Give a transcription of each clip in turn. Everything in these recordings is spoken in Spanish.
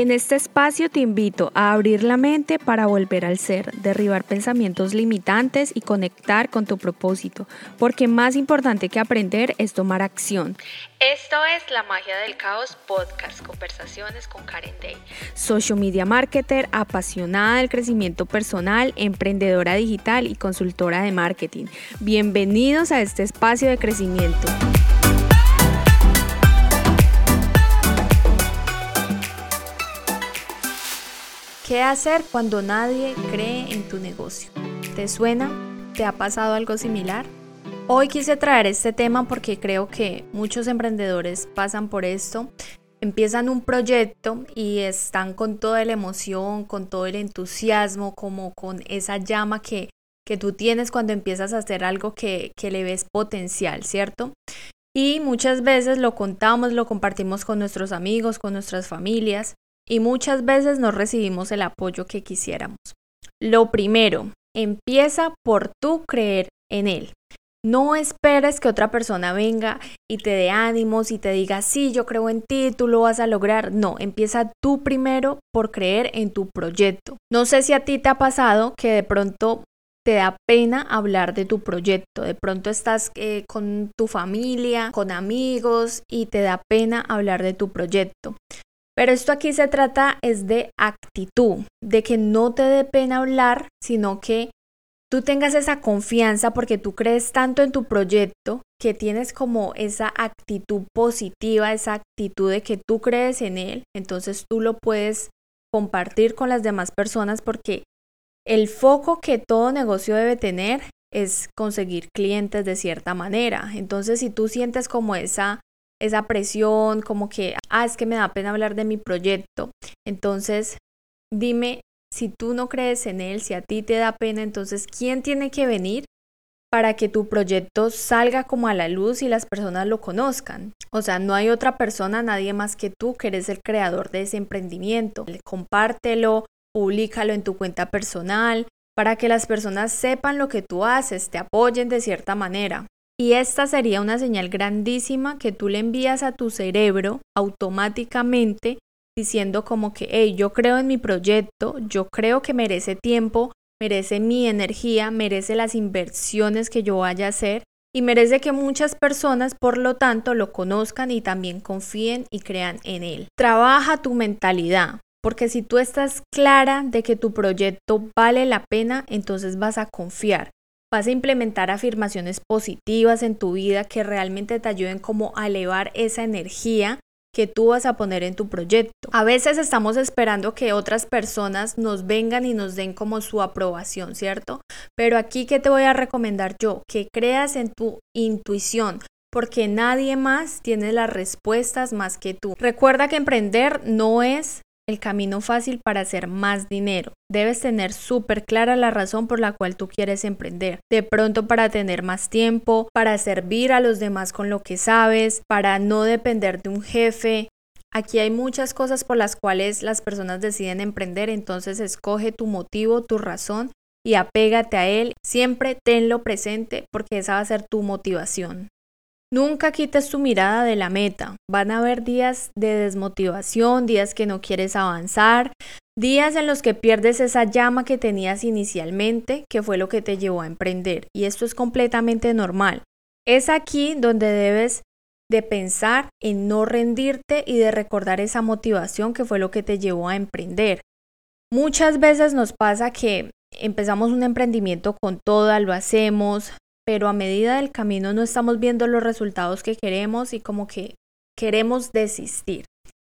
En este espacio te invito a abrir la mente para volver al ser, derribar pensamientos limitantes y conectar con tu propósito, porque más importante que aprender es tomar acción. Esto es La Magia del Caos Podcast, conversaciones con Karen Day. Social media marketer, apasionada del crecimiento personal, emprendedora digital y consultora de marketing. Bienvenidos a este espacio de crecimiento. ¿Qué hacer cuando nadie cree en tu negocio? ¿Te suena? ¿Te ha pasado algo similar? Hoy quise traer este tema porque creo que muchos emprendedores pasan por esto. Empiezan un proyecto y están con toda la emoción, con todo el entusiasmo, como con esa llama que, que tú tienes cuando empiezas a hacer algo que, que le ves potencial, ¿cierto? Y muchas veces lo contamos, lo compartimos con nuestros amigos, con nuestras familias, y muchas veces no recibimos el apoyo que quisiéramos. Lo primero, empieza por tú creer en él. No esperes que otra persona venga y te dé ánimos y te diga, sí, yo creo en ti, tú lo vas a lograr. No, empieza tú primero por creer en tu proyecto. No sé si a ti te ha pasado que de pronto te da pena hablar de tu proyecto. De pronto estás eh, con tu familia, con amigos y te da pena hablar de tu proyecto. Pero esto aquí se trata es de actitud, de que no te dé pena hablar, sino que tú tengas esa confianza porque tú crees tanto en tu proyecto que tienes como esa actitud positiva, esa actitud de que tú crees en él, entonces tú lo puedes compartir con las demás personas porque el foco que todo negocio debe tener es conseguir clientes de cierta manera. Entonces, si tú sientes como esa esa presión, como que, ah, es que me da pena hablar de mi proyecto. Entonces, dime, si tú no crees en él, si a ti te da pena, entonces, ¿quién tiene que venir para que tu proyecto salga como a la luz y las personas lo conozcan? O sea, no hay otra persona, nadie más que tú, que eres el creador de ese emprendimiento. Compártelo, públicalo en tu cuenta personal, para que las personas sepan lo que tú haces, te apoyen de cierta manera. Y esta sería una señal grandísima que tú le envías a tu cerebro automáticamente diciendo como que, hey, yo creo en mi proyecto, yo creo que merece tiempo, merece mi energía, merece las inversiones que yo vaya a hacer y merece que muchas personas, por lo tanto, lo conozcan y también confíen y crean en él. Trabaja tu mentalidad, porque si tú estás clara de que tu proyecto vale la pena, entonces vas a confiar. Vas a implementar afirmaciones positivas en tu vida que realmente te ayuden como a elevar esa energía que tú vas a poner en tu proyecto. A veces estamos esperando que otras personas nos vengan y nos den como su aprobación, ¿cierto? Pero aquí que te voy a recomendar yo, que creas en tu intuición, porque nadie más tiene las respuestas más que tú. Recuerda que emprender no es el camino fácil para hacer más dinero. Debes tener súper clara la razón por la cual tú quieres emprender. De pronto para tener más tiempo, para servir a los demás con lo que sabes, para no depender de un jefe. Aquí hay muchas cosas por las cuales las personas deciden emprender, entonces escoge tu motivo, tu razón y apégate a él. Siempre tenlo presente porque esa va a ser tu motivación. Nunca quites tu mirada de la meta. Van a haber días de desmotivación, días que no quieres avanzar, días en los que pierdes esa llama que tenías inicialmente, que fue lo que te llevó a emprender. Y esto es completamente normal. Es aquí donde debes de pensar en no rendirte y de recordar esa motivación que fue lo que te llevó a emprender. Muchas veces nos pasa que empezamos un emprendimiento con toda, lo hacemos, pero a medida del camino no estamos viendo los resultados que queremos y como que queremos desistir.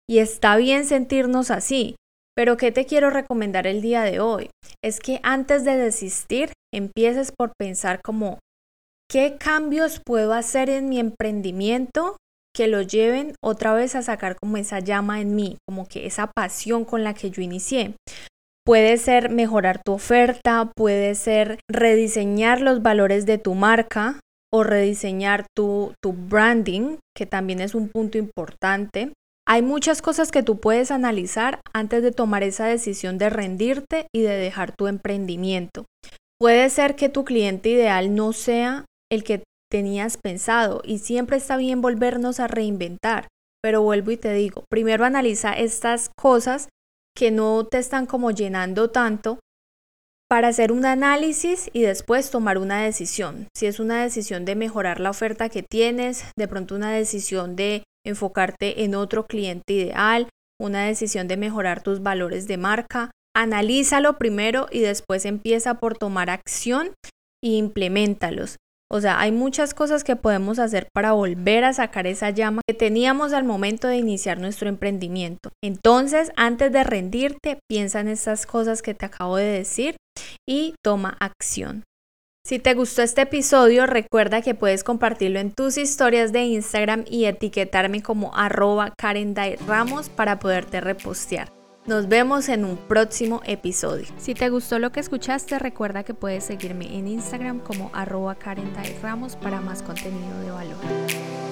Y está bien sentirnos así, pero ¿qué te quiero recomendar el día de hoy? Es que antes de desistir, empieces por pensar como, ¿qué cambios puedo hacer en mi emprendimiento que lo lleven otra vez a sacar como esa llama en mí, como que esa pasión con la que yo inicié? Puede ser mejorar tu oferta, puede ser rediseñar los valores de tu marca o rediseñar tu, branding, que también es un punto importante. Hay muchas cosas que tú puedes analizar antes de tomar esa decisión de rendirte y de dejar tu emprendimiento. Puede ser que tu cliente ideal no sea el que tenías pensado y siempre está bien volvernos a reinventar. Pero vuelvo y te digo, primero analiza estas cosas que no te están como llenando tanto para hacer un análisis y después tomar una decisión. Si es una decisión de mejorar la oferta que tienes, de pronto una decisión de enfocarte en otro cliente ideal, una decisión de mejorar tus valores de marca, analízalo primero y después empieza por tomar acción e implementalos. O sea, hay muchas cosas que podemos hacer para volver a sacar esa llama que teníamos al momento de iniciar nuestro emprendimiento. Entonces, antes de rendirte, piensa en estas cosas que te acabo de decir y toma acción. Si te gustó este episodio, recuerda que puedes compartirlo en tus historias de Instagram y etiquetarme como arroba Karen Ramos para poderte repostear. Nos vemos en un próximo episodio. Si te gustó lo que escuchaste, recuerda que puedes seguirme en Instagram como arroba Karen Ramos para más contenido de valor.